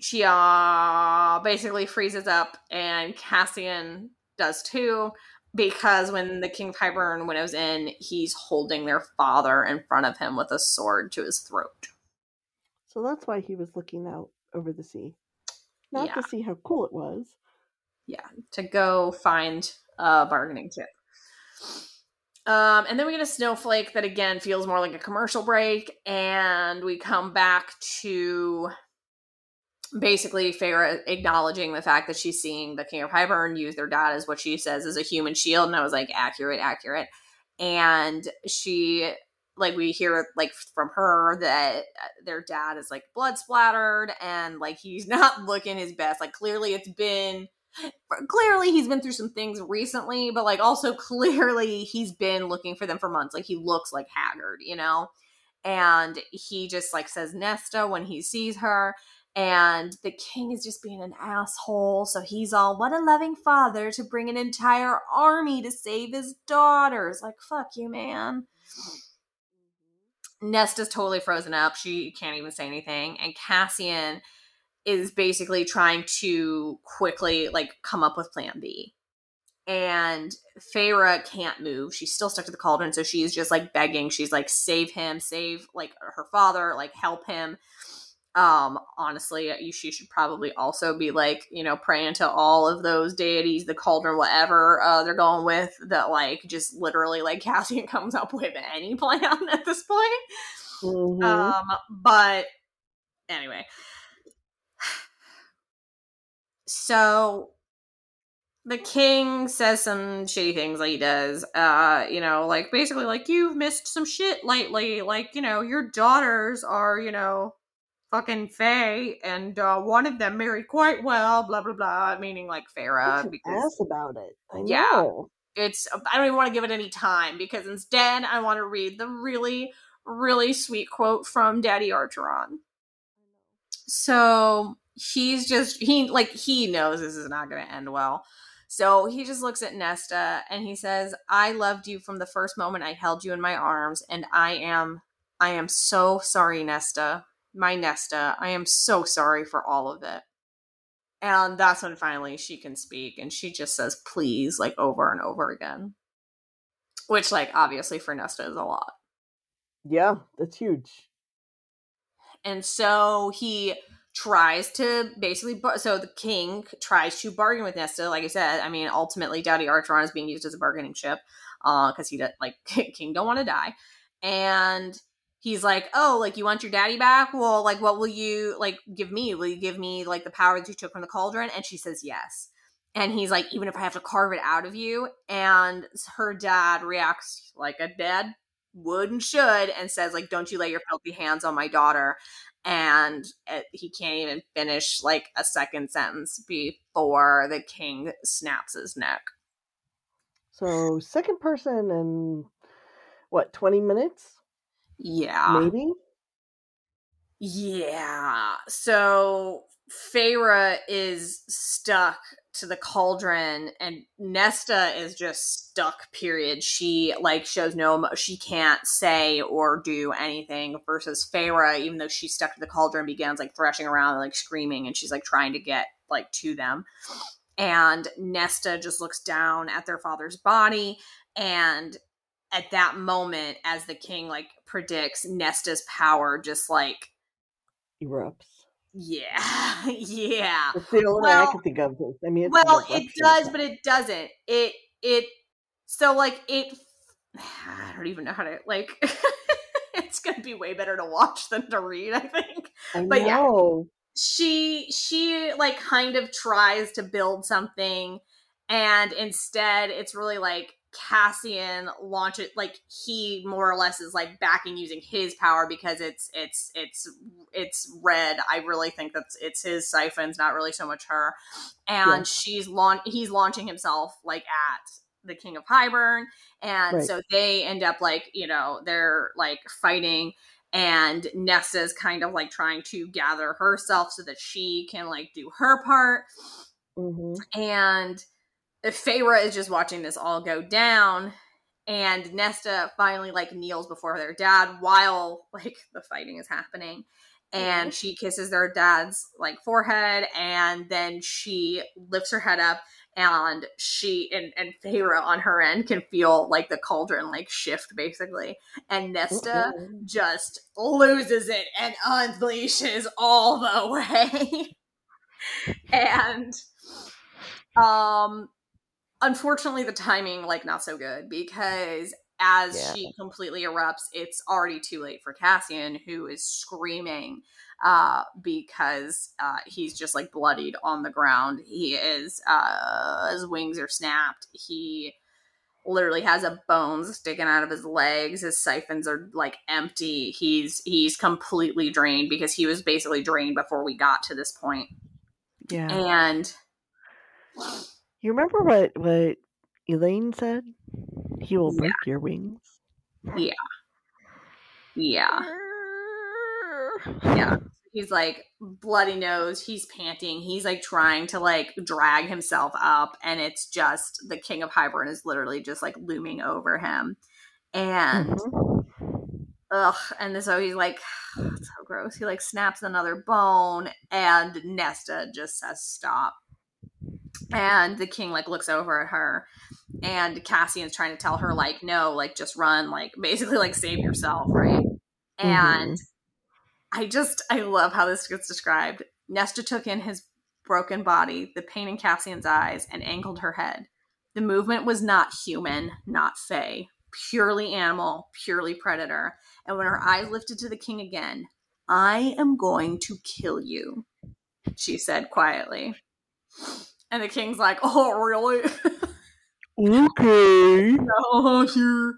she uh basically freezes up, and Cassian does too. Because when the King of Hybern Winnow's in, he's holding their father in front of him with a sword to his throat. So that's why he was looking out over the sea. Not Yeah. to see how cool it was. yeah to go find a bargaining chip. Um, and then we get a snowflake that again feels more like a commercial break and we come back to basically Feyre acknowledging the fact that she's seeing the King of Hybern use their dad as what she says is a human shield and I was like accurate accurate. And she like we hear like from her that their dad is like blood splattered and like he's not looking his best. Like clearly it's been clearly he's been through some things recently but like also clearly he's been looking for them for months. Like he looks like haggard you know? And he just like says nesta when he sees her and the king is just being an asshole. So he's all what a loving father to bring an entire army to save his daughters. Like fuck you man. Mm-hmm. Nesta's totally frozen up. She can't even say anything. And Cassian is basically trying to quickly like come up with plan B. And Feyre can't move. She's still stuck to the cauldron, so she's just like begging. She's like, save him, save like her father, like help him. Um, honestly, you she should probably also be like, you know, praying to all of those deities, the cauldron, whatever uh, they're going with, that like just literally like Cassian comes up with any plan at this point. Mhm. Um, but anyway. So the king says some shitty things like he does. Uh, you know, like basically like you've missed some shit lately. Like, you know, your daughters are, you know, fucking Fae, and uh, one of them married quite well, blah blah blah, meaning like Feyre because about it. I Yeah. know. it's I don't even want to give it any time because instead I want to read the really really sweet quote from Daddy Archeron. So he's just he like he knows this is not going to end well. So he just looks at Nesta and he says, "I loved you from the first moment I held you in my arms and I am I am so sorry Nesta. My Nesta, I am so sorry for all of it." And that's when finally she can speak and she just says please like over and over again. Which like obviously for Nesta is a lot. Yeah, that's huge. And so he tries to basically bar- so the king tries to bargain with Nesta like I said I mean ultimately Daddy Archeron is being used as a bargaining chip uh cuz he like king don't want to die. And he's like oh like you want your daddy back? Well like what will you like give me? Will you give me like the power that you took from the cauldron? And she says yes. And he's like even if I have to carve it out of you? And her dad reacts like a dad would and should and says like don't you lay your filthy hands on my daughter and it, he can't even finish like a second sentence before the king snaps his neck So second person in what, twenty minutes? yeah Maybe? yeah so Feyre is stuck to the cauldron and Nesta is just stuck period she like shows no she can't say or do anything versus Feyre even though she's stuck to the cauldron begins like thrashing around like screaming and she's like trying to get like to them and Nesta just looks down at their father's body and at that moment as the king like predicts nesta's power just like Erupts. Yeah yeah That's the only way Well- I can think of this. I mean, well it does but it doesn't it it so like it i don't even know how to like it's gonna be way better to watch than to read i think I but yeah. she she like kind of tries to build something and instead it's really like Cassian launch it like he more or less is like backing using his power because it's it's it's it's red. I really think that's it's his siphons, not really so much her. And Yeah. she's launch he's launching himself like at the King of Hybern. And Right. so they end up like, you know, they're like fighting and Nesta's kind of like trying to gather herself so that she can like do her part hmm and Feyre is just watching this all go down and Nesta finally like kneels before their dad while like the fighting is happening. And she kisses their dad's like forehead and then she lifts her head up and she and, and Feyre on her end can feel like the cauldron like shift basically. And Nesta just loses it and unleashes all the way. and um unfortunately the timing like not so good because as Yeah. she completely erupts it's already too late for Cassian who is screaming uh because uh he's just like bloodied on the ground. He is uh his wings are snapped. He literally has a bone sticking out of his legs. His siphons are like empty. He's he's completely drained because he was basically drained before we got to this point. Yeah. and You remember what what Elain said? He will break your wings. yeah yeah yeah he's like bloody nose he's panting he's like trying to like drag himself up and it's just the king of Hybern is literally just like looming over him and Mhm. ugh and so he's like it's so gross he like snaps another bone and nesta just says stop and the king like looks over at her and cassian's trying to tell her like no like just run like basically like save yourself right? And mm-hmm. i just i love how this gets described. Nesta took in his broken body the pain in cassian's eyes and angled her head. The movement was not human not fey. Purely animal purely predator. And when her eyes lifted to the king again, I am going to kill you, she said quietly. And the king's like, Oh, really? Okay. oh, sure.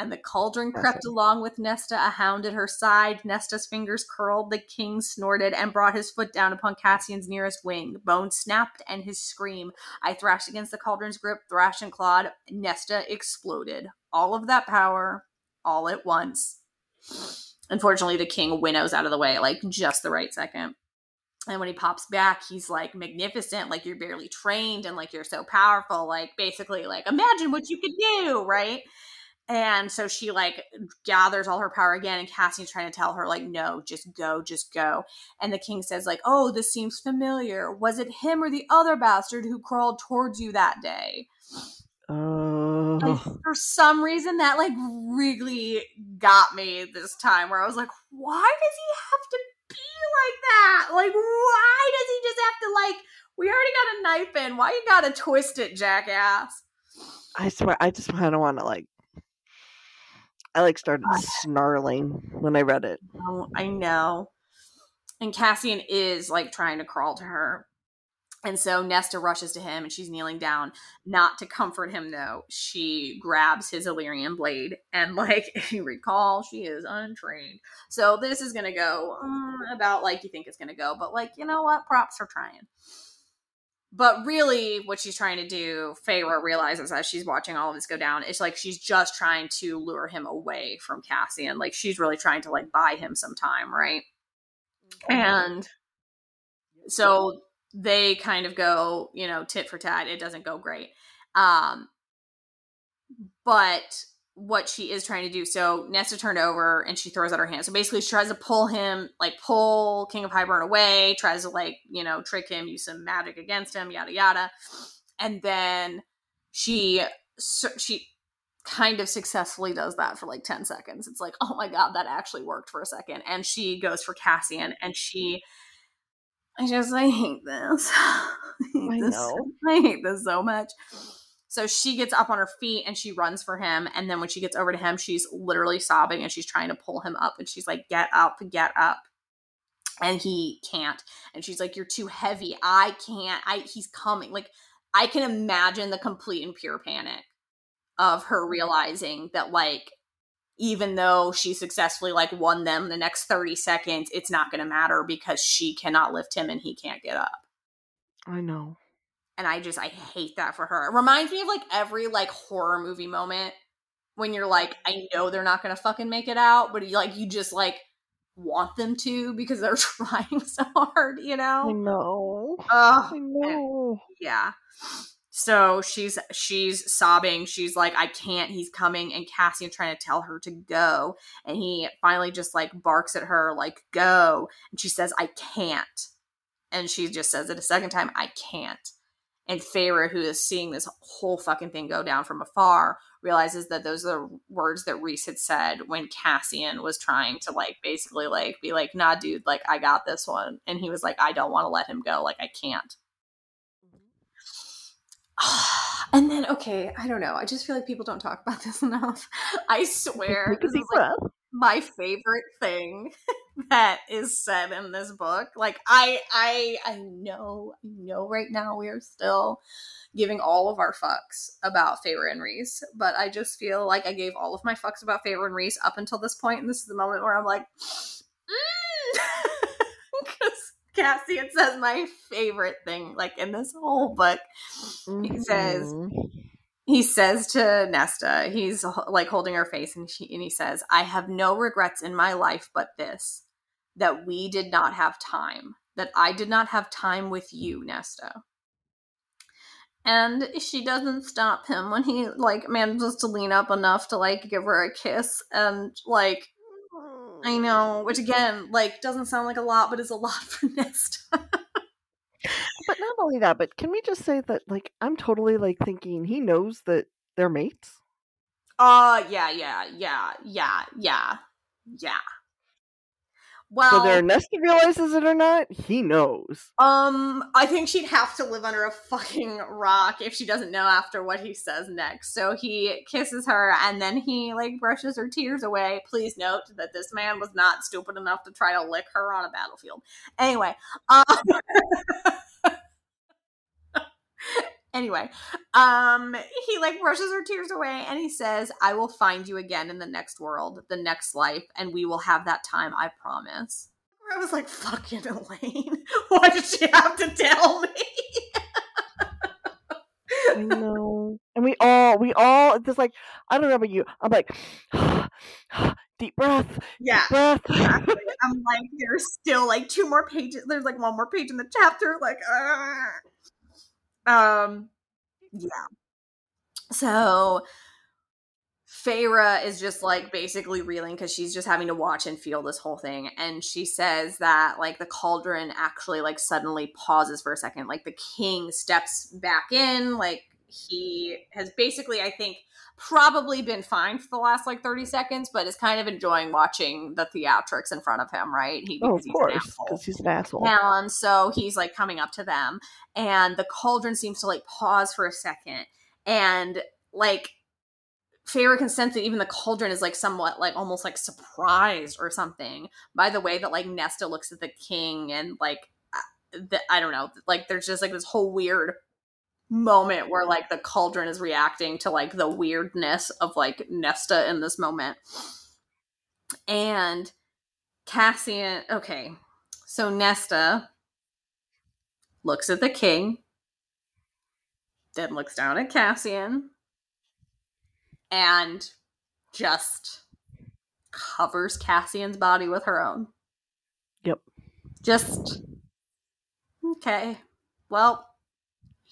And the cauldron crept along with Nesta, a hound at her side. Nesta's fingers curled, the king snorted and brought his foot down upon Cassian's nearest wing. Bone snapped and his scream. I thrashed against the cauldron's grip, thrashed and clawed. Nesta exploded. All of that power, all at once. Unfortunately, the king winnows out of the way like just the right second. And when he pops back, he's like magnificent, like you're barely trained and like you're so powerful. Like basically, like imagine what you could do, right? And so she like gathers all her power again, and Cassian's trying to tell her, like, no, just go, just go. And the king says, like, oh, this seems familiar. Was it him or the other bastard who crawled towards you that day? Oh. Like, for some reason, that like really got me this time, where I was like, why does he have to like that? Like, why does he just have to like? We already got a knife in. Why you gotta twist it, jackass? I swear, I just kind of want to like. I like started snarling when I read it. Oh, I know. And Cassian is like trying to crawl to her. And so Nesta rushes to him and she's kneeling down, not to comfort him though. She grabs his Illyrian blade and, like, if you recall, she is untrained. So this is going to go mm, about like you think it's going to go, but like, you know what? Props for trying. But really, what she's trying to do, Feyre realizes as she's watching all of this go down, it's like she's just trying to lure him away from Cassian. Like she's really trying to like buy him some time, right? And so they kind of go, you know, tit for tat. It doesn't go great. Um, but what she is trying to do, so Nesta turned over and she throws out her hand. So basically, she tries to pull him, like pull King of Hybern away, tries to like, you know, trick him, use some magic against him, yada yada. And then she she kind of successfully does that for like 10 seconds. It's like, oh my god, that actually worked for a second. And she goes for Cassian and she I just I hate this. I, hate I this. know. I hate this so much. So she gets up on her feet and she runs for him. And then when she gets over to him, she's literally sobbing and she's trying to pull him up. And she's like, Get up, get up. And he can't. And she's like, You're too heavy. I can't. I he's coming. Like I can imagine the complete and pure panic of her mm-hmm. realizing that like even though she successfully like won them the next 30 seconds, it's not going to matter because she cannot lift him and he can't get up. I know. And I just I hate that for her. It reminds me of like every like horror movie moment when you're like I know they're not going to fucking make it out, but you like you just like want them to because they're trying so hard, you I know? know. Ugh. I know. Yeah. So she's she's sobbing. She's like, I can't. He's coming, and Cassian trying to tell her to go, and he finally just like barks at her like, "Go!" And she says, "I can't," and she just says it a second time, "I can't." And Feyre, who is seeing this whole fucking thing go down from afar, realizes that those are the words that Rhys had said when Cassian was trying to like basically like be like, "Nah, dude, like I got this one," and he was like, "I don't want to let him go. Like I can't." and then okay, I don't know. I just feel like people don't talk about this enough. I swear, this is like my favorite thing that is said in this book. Like I I I know I know right now we are still giving all of our fucks about Feyre and Rhys, but I just feel like I gave all of my fucks about Feyre and Rhys up until this point, and this is the moment where I'm like, mm. because Cassian says my favorite thing like in this whole book. He says Mhm. he says to Nesta, he's like holding her face, and, she, and he says, I have no regrets in my life but this that we did not have time, that I did not have time with you, Nesta. And she doesn't stop him when he like manages to lean up enough to like give her a kiss and like I know, which again, like doesn't sound like a lot, but is a lot for Nesta. But not only that, but can we just say that like I'm totally like thinking he knows that they're mates? Uh yeah, yeah, yeah, yeah, yeah, yeah. Well, Whether Nesta realizes it or not, he knows. Um, I think she'd have to live under a fucking rock if she doesn't know after what he says next. So he kisses her and then he like brushes her tears away. Please note that this man was not stupid enough to try to lick her on a battlefield. Anyway, um Anyway, um he like brushes her tears away and he says, "I will find you again in the next world, the next life, and we will have that time, I promise." I was like, "Fucking Elain, Why did she have to tell me?" I know. And we all we all just like I don't know about you. I'm like deep breath, yeah, breath. exactly. I'm like, there's still like two more pages. There's like one more page in the chapter. Like, uh. Um, yeah. So Feyre is just like basically reeling because she's just having to watch and feel this whole thing. And she says that like the cauldron actually like suddenly pauses for a second. Like the king steps back in. Like he has basically, I think, probably been fine for the last like 30 seconds, but is kind of enjoying watching the theatrics in front of him, right? He, oh, of he's an course, asshole. because he's an asshole. And so he's like coming up to them, and the cauldron seems to like pause for a second, and like Feyre can sense that even the cauldron is like somewhat like almost like surprised or something by the way that like Nesta looks at the king and like uh, the, I don't know, like there's just like this whole weird moment where like the cauldron is reacting to like the weirdness of like Nesta in this moment. And Cassian, okay, so Nesta looks at the king, then looks down at Cassian, and just covers Cassian's body with her own. Yep. Just okay. Well,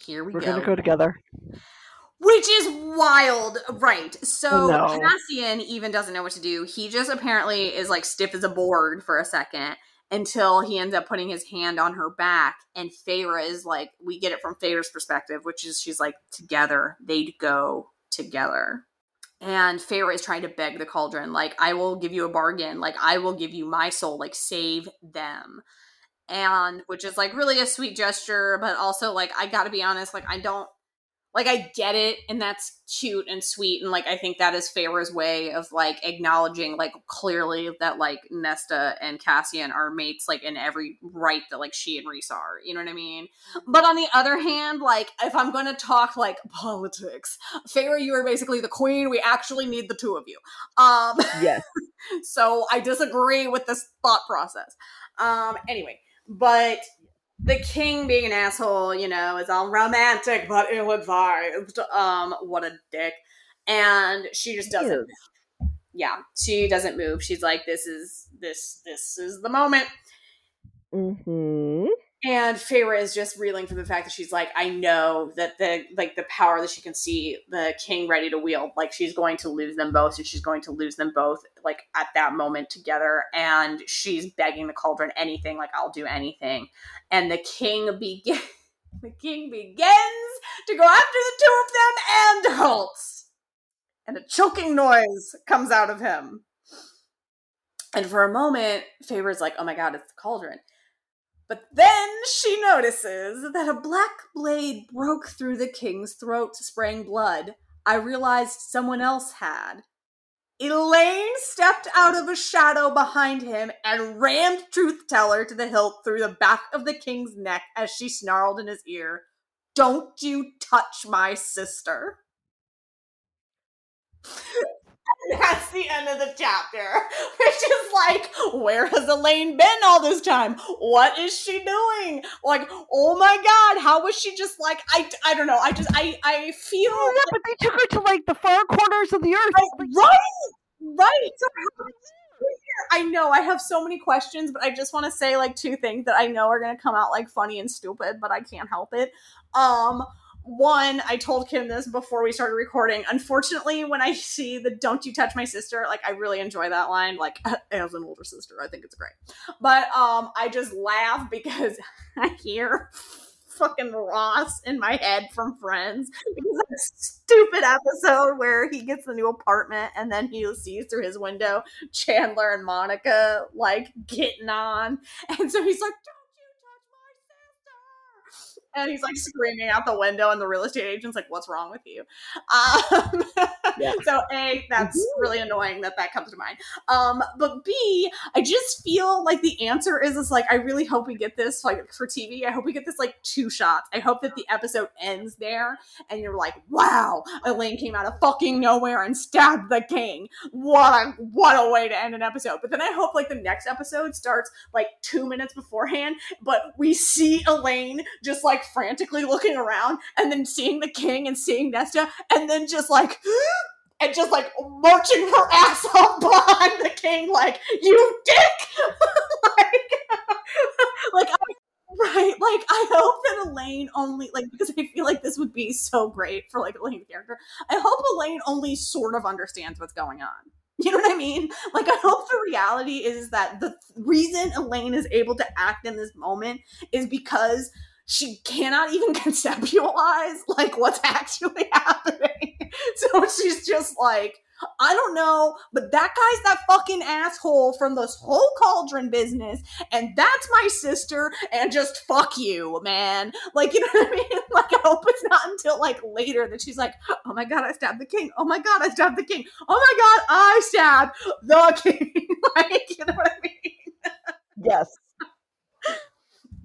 here we go. We're gonna go together. Which is wild, right? So No. Cassian even doesn't know what to do. He just apparently is like stiff as a board for a second until he ends up putting his hand on her back. And Feyre is like, we get it from Feyre's perspective, which is she's like, together, they'd go together. and Feyre is trying to beg the cauldron, like, I will give you a bargain, like, I will give you my soul, like, save them. And which is like really a sweet gesture, but also like I gotta be honest, like I don't like I get it and that's cute and sweet and like I think that is Feyre's way of like acknowledging like clearly that like Nesta and Cassian are mates like in every right that like she and Rhys are. You know what I mean? But on the other hand, like if I'm gonna talk like politics, Feyre, you are basically the queen. We actually need the two of you. Um Yes. so I disagree with this thought process. Um anyway, but the king being an asshole, you know, is all romantic but ill advised. Um, what a dick. And she just doesn't. Move. Yeah, she doesn't move. She's like, "This is this this is the moment." Mm-hmm. And Feyre is just reeling from the fact that she's like, I know that the like the power that she can see the king ready to wield, like she's going to lose them both, and she's going to lose them both like at that moment together. And she's begging the cauldron anything, like I'll do anything. And the king begin the king begins to go after the two of them and halts. And a choking noise comes out of him. And for a moment, Feyre's like, oh my god, it's the cauldron. But then she notices that a black blade broke through the king's throat, spraying blood. I realized someone else had. Elain stepped out of a shadow behind him and rammed Truth Teller to the hilt through the back of the king's neck as she snarled in his ear, Don't you touch my sister. That's the end of the chapter, which is like, where has Elain been all this time? What is she doing? Like, oh my god, how was she just like, I, I don't know, I just, I, I feel yeah, but they took her to like the far corners of the earth. like, right, right. So how did she get here? I know I have so many questions, but I just want to say like two things that I know are gonna come out like funny and stupid, but I can't help it. Um, one, I told Kim this before we started recording. Unfortunately, when I see the "Don't you touch my sister," like I really enjoy that line. Like as an older sister, I think it's great. But um, I just laugh because I hear fucking Ross in my head from Friends because that stupid episode where he gets the new apartment and then he sees through his window Chandler and Monica like getting on, and so he's like, "Don't you touch my sister!" And he's like screaming out the window, and the real estate agent's like, "What's wrong with you?" Um, Yeah. So a that's really annoying that that comes to mind. Um, but B, I just feel like the answer is is like I really hope we get this like for TV. I hope we get this like two shots. I hope that the episode ends there, and you're like, "Wow, Elain came out of fucking nowhere and stabbed the king. What a what a way to end an episode." But then I hope like the next episode starts like two minutes beforehand, but we see Elain just like frantically looking around, and then seeing the king and seeing Nesta, and then just like. And just like marching her ass off behind the king, like you dick, like, like I, right, like I hope that Elain only like because I feel like this would be so great for like Elain's character. I hope Elain only sort of understands what's going on. You know what I mean? Like I hope the reality is that the reason Elain is able to act in this moment is because she cannot even conceptualize like what's actually happening. So she's just like, I don't know, but that guy's that fucking asshole from this whole cauldron business, and that's my sister, and just fuck you, man. Like, you know what I mean? Like, I hope it's not until like later that she's like, oh my god, I stabbed the king. Oh my god, I stabbed the king. Oh my god, I stabbed the king. like, you know what I mean? Yes.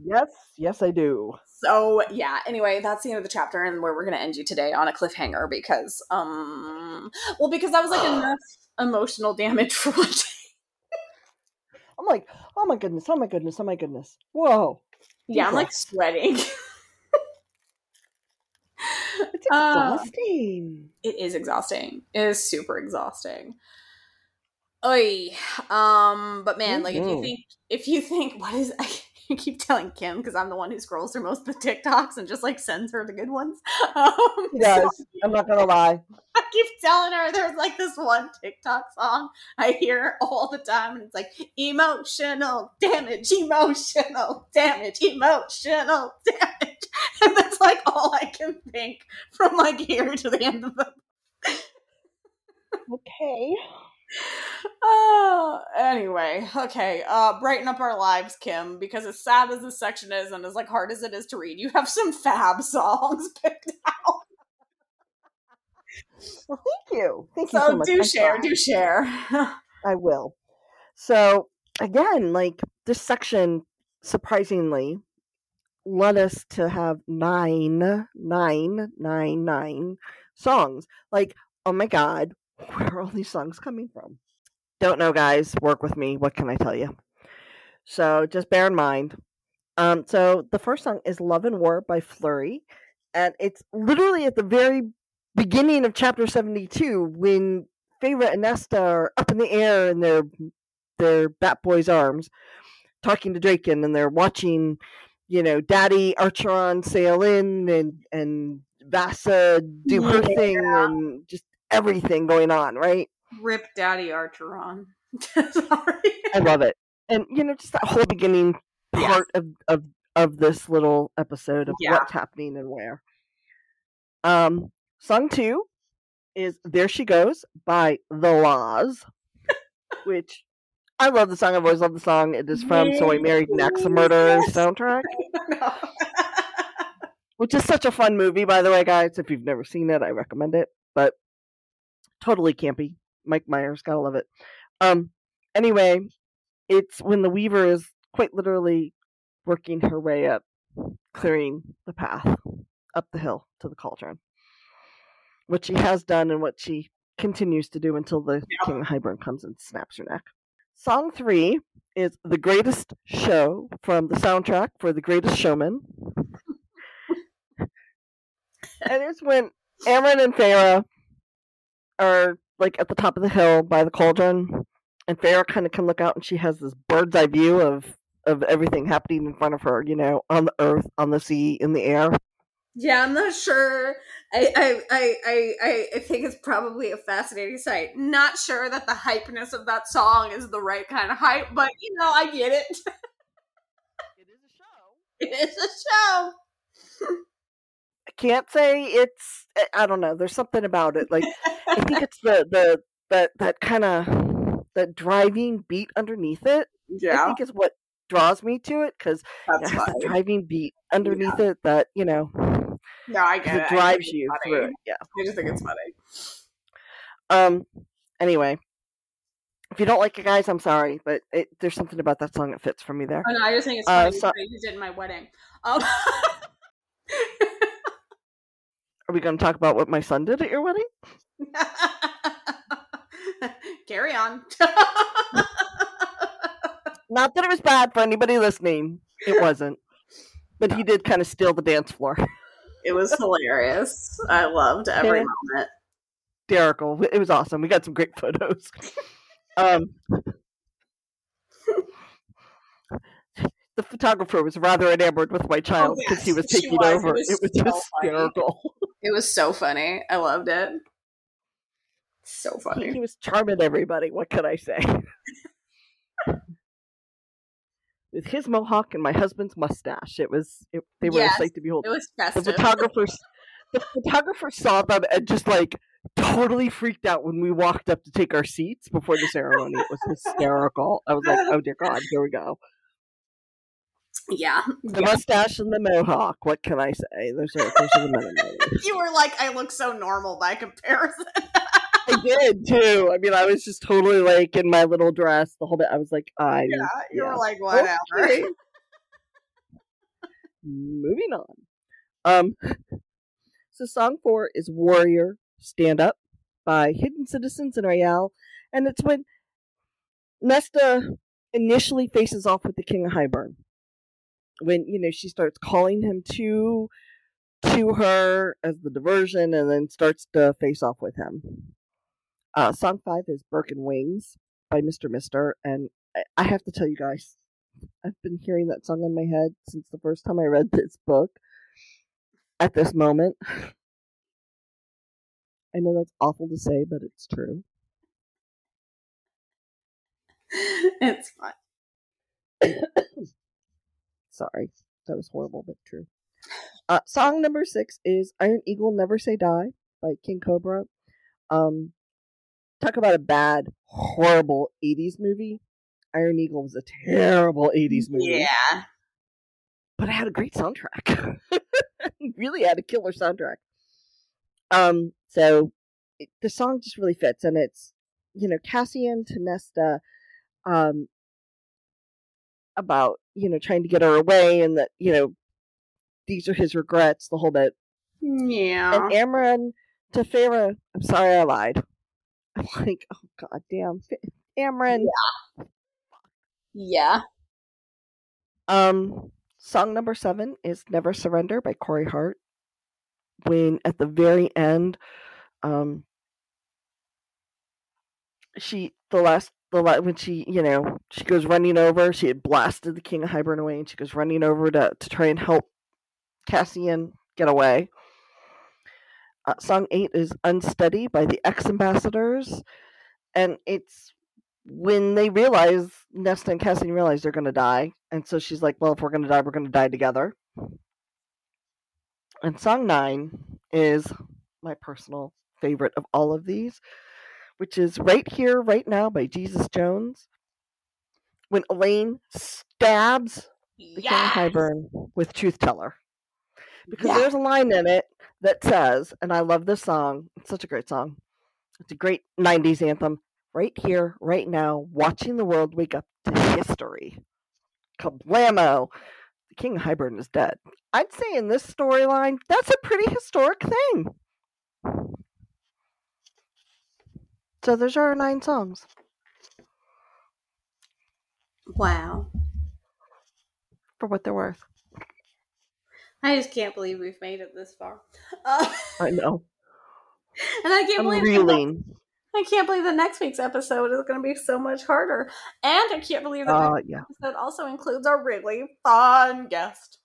Yes, yes, I do. So yeah, anyway, that's the end of the chapter and where we're gonna end you today on a cliffhanger because um well because that was like enough emotional damage for one day. I'm like, oh my goodness, oh my goodness, oh my goodness. Whoa. Yeah, I'm like sweating. It's Uh, exhausting. it is exhausting. It is super exhausting. Oy. Um, but man, like if you think if you think what is I keep telling Kim because I'm the one who scrolls through most of the TikToks and just like sends her the good ones. Um, He so. I'm not gonna lie. I keep telling her there's like this one TikTok song I hear all the time, and it's like emotional damage, emotional damage, emotional damage. And that's like all I can think from like here to the end of the Okay. Uh, anyway, okay. Uh, brighten up our lives, Kim, because as sad as this section is and as like hard as it is to read, you have some fab songs picked out. Well, thank you. Thank you So, so much. do I share, do share. I will. So again, like this section, surprisingly, led us to have nine, nine, nine, nine songs. Like, oh my god, where are all these songs coming from? Don't know, guys. Work with me. What can I tell you? So just bear in mind. Um, so the first song is "Love and War" by Fleurie, and it's literally at the very beginning of chapter seventy-two when Feyre and Nesta are up in the air in their their Bat Boy's arms, talking to Drakon, and they're watching, you know, Daddy Archeron sail in and and Vassa do her thing and just everything going on, right? Rip Daddy Archeron. Sorry. I love it. And you know, just that whole beginning part of, of of this little episode of Yeah. what's happening and where. Um song two is There She Goes by The La's, which I love the song. I've always loved the song. It is from So I Married an Axe Murderer Yes. soundtrack, which is such a fun movie, by the way, guys. If you've never seen it, I recommend it. But totally campy. Mike Myers, gotta love it. Um, anyway, it's when the Weaver is quite literally working her way up, clearing the path up the hill to the cauldron. What she has done and what she continues to do until the King of Hybern comes and snaps her neck. Song three is The Greatest Show from the soundtrack for The Greatest Showman. and it's when Amren and Feyre are like at the top of the hill by the cauldron, and Feyre kind of can look out and she has this bird's eye view of of everything happening in front of her, you know, on the earth, on the sea, in the air. Yeah, I'm not sure. I, I, I, I, I- I think it's probably a fascinating sight. Not sure that the hypeness of that song is the right kind of hype, but you know, I get it. It is a show. It is a show. I can't say it's I- I don't know, there's something about it. Like I think it's the the that that kind of that driving beat underneath it. Yeah, I think is what draws me to it because it that's has the driving beat underneath it that you know No, I 'cause get it. it drives think you it's through it. Yeah. I just think it's funny. Um. Anyway, if you don't like it, guys, I'm sorry, but it, there's something about that song that fits for me there. Oh no, I just think it's Uh, funny so- because I used it in my wedding. Um, Are we going to talk about what my son did at your wedding? Carry on. Not that it was bad for anybody listening. It wasn't. But he did kind of steal the dance floor. it was hilarious. I loved every Yeah. moment. Hysterical. It was awesome. We got some great photos. Um, the photographer was rather enamored with my child because he yes, was taking was. It over. was It was so hysterical. It was so funny. I loved it. So funny. he was charming everybody. What could I say? With his mohawk and my husband's mustache, it was it, they were Yes, a sight to behold. It was The festive. photographers, the photographer saw them and just like totally freaked out when we walked up to take our seats before the ceremony. It was hysterical. I was like, "Oh dear God, here we go." Yeah. The yeah. mustache and the mohawk. What can I say? Those are those are the men. You were like, I look so normal by comparison. I did too. I mean, I was just totally like in my little dress the whole bit. I was like, I yeah. You yeah. were like, whatever. Okay. Moving on. Um, so song four is "Warrior Stand Up" by Hidden Citizens and Royale, and it's when Nesta initially faces off with the King of Hybern. When you know she starts calling him to to her as the diversion, and then starts to face off with him. Uh, song five is "Broken Wings" by Mr. Mister, and I, I have to tell you guys, I've been hearing that song in my head since the first time I read this book. At this moment, I know that's awful to say, but it's true. it's fine. Sorry, that was horrible, but true. Uh, song number six is "Iron Eagle Never Say Die" by King Kobra. Um, talk about a bad, horrible '80s movie. Iron Eagle was a terrible '80s movie. Yeah. but it had a great soundtrack. really had a killer soundtrack. Um, so it, the song just really fits, and it's you know Cassian to Nesta, um, about you know trying to get her away, and that you know these are his regrets, the whole bit, Yeah. and Amren to Feyre. I'm sorry, I lied. I'm like, oh god damn, Amren. yeah. Um, song number seven is "Never Surrender" by Corey Hart. When at the very end, um, she the last the when she you know she goes running over, she had blasted the King of Hybern away, and she goes running over to to try and help Cassian get away. Uh, song eight is "Unsteady" by the X Ambassadors, and it's when they realize Nesta and Cassian realize they're going to die, and so she's like, "Well, if we're going to die, we're going to die together." And song nine is my personal favorite of all of these, which is "Right Here, Right Now" by Jesus Jones. When Elain stabs the King of Hybern with Truth Teller, because there's a line in it that says, and I love this song. It's such a great song. It's a great '90s anthem. Right here, right now, watching the world wake up to history. Kablamo! The King of is dead. I'd say in this storyline, that's a pretty historic thing. So those are our nine songs. Wow. For what they're worth. I just can't believe we've made it this far. Uh, I know. and I can't I'm believe reeling. I can't believe the next week's episode is going to be so much harder. And I can't believe that Uh, next yeah. episode also includes a really fun guest.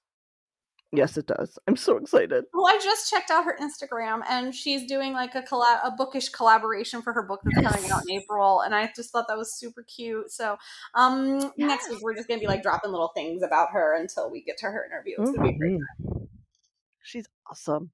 Yes, it does. I'm so excited. Well, I just checked out her Instagram, and she's doing like a collab, a bookish collaboration for her book that's coming out in April, and I just thought that was super cute. So, um, next week we're just gonna be like dropping little things about her until we get to her interview. It's gonna be great. Mhm. She's awesome.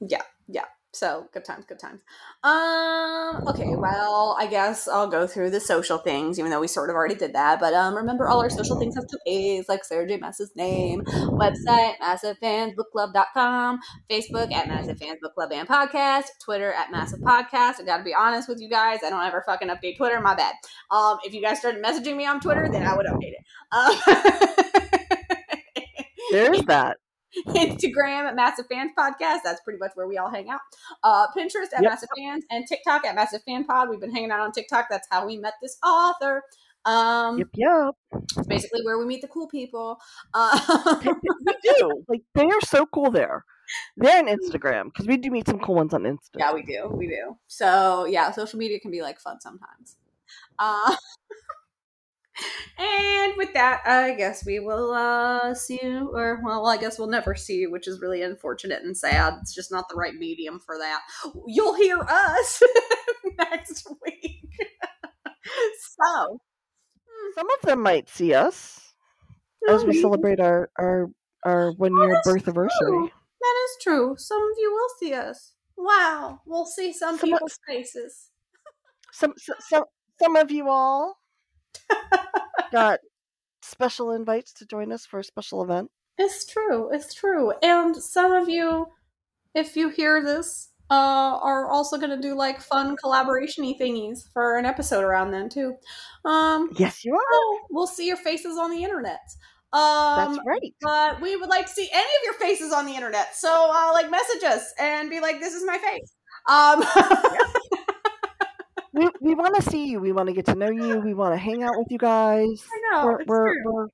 Yeah, yeah. So good times, good times. Um, okay, well, I guess I'll go through the social things, even though we sort of already did that. But um, remember, all our social things have two A's, like Sarah J. Maas's name, website, maasivefansbookclub.com, Facebook at Maasive Fans Book Club and Podcast, Twitter at Maasive Podcast. I gotta be honest with you guys, I don't ever fucking update Twitter, my bad. Um, if you guys started messaging me on Twitter, then I would update it. Um, There's that. Instagram at Maasive Fans Podcast. That's pretty much where we all hang out. Uh, Pinterest at Yep. Maasive Fans and TikTok at Maasive Fan Pod. We've been hanging out on TikTok. That's how we met this author. Um, Yep, yep. It's basically where we meet the cool people. Uh, we do. Like they are so cool there. They're on Instagram because we do meet some cool ones on Instagram. yeah, we do. We do. So, yeah, social media can be like fun sometimes. Uh, and with that, I guess we will uh, see you, or well, I guess we'll never see you, which is really unfortunate and sad. It's just not the right medium for that. You'll hear us next week. so, Some of them might see us as we celebrate our our our one year birth anniversary. That is true. Some of you will see us. Wow, we'll see some Some- people's faces. Some some some, some of you all got special invites to join us for a special event. It's true. It's true. And some of you, if you hear this, uh, are also going to do like fun collaboration y thingies for an episode around then too. Um, Yes, you are. we'll see your faces on the internet. Um, That's right. but we would like to see any of your faces on the internet. So, uh, like, message us and be like, "This is my face." Um, We we want to see you. We want to get to know you. We want to hang out with you guys. I know. We're we're, we're,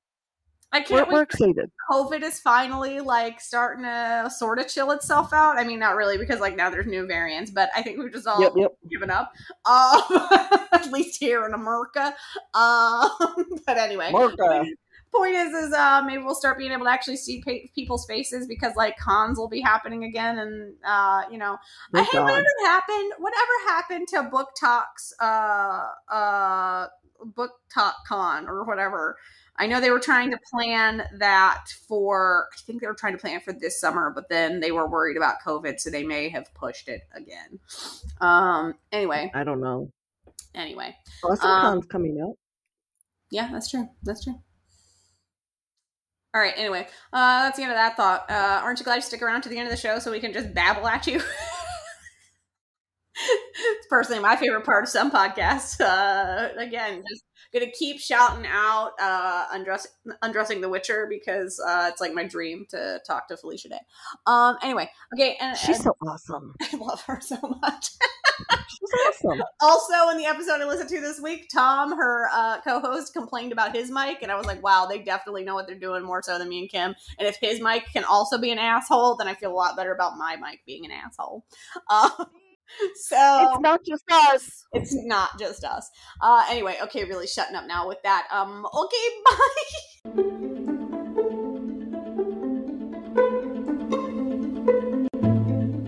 I can't we're wait. excited. COVID is finally like starting to sort of chill itself out. I mean, not really because like now there's new variants, but I think we've just all Yep, yep. given up. Um, at least here in America. Um, but anyway, Marca. Point is, is uh, maybe we'll start being able to actually see pa- people's faces because like cons will be happening again, and uh, you know, I hate whatever happened. Whatever happened to Book Talks, uh, uh, Book Talk Con or whatever. I know they were trying to plan that for. I think they were trying to plan for this summer, but then they were worried about COVID, so they may have pushed it again. Um. Anyway, I don't know. Anyway, Awesome Um, Con's coming up. yeah, that's true. That's true. All right. Anyway, uh, that's the end of that thought. Uh, aren't you glad you stick around to the end of the show so we can just babble at you? it's personally my favorite part of some podcasts. Uh, again, just gonna keep shouting out uh, undress- undressing the Witcher because uh, it's like my dream to talk to Felicia Day. Um. Anyway, okay, and, She's and so awesome. I love her so much. She's awesome. also in the episode i listened to this week tom her uh, co-host complained about his mic and i was like wow they definitely know what they're doing more so than me and kim and if his mic can also be an asshole then i feel a lot better about my mic being an asshole uh, so It's not just us. it's not just us. Uh, anyway okay really shutting up now with that. Um okay bye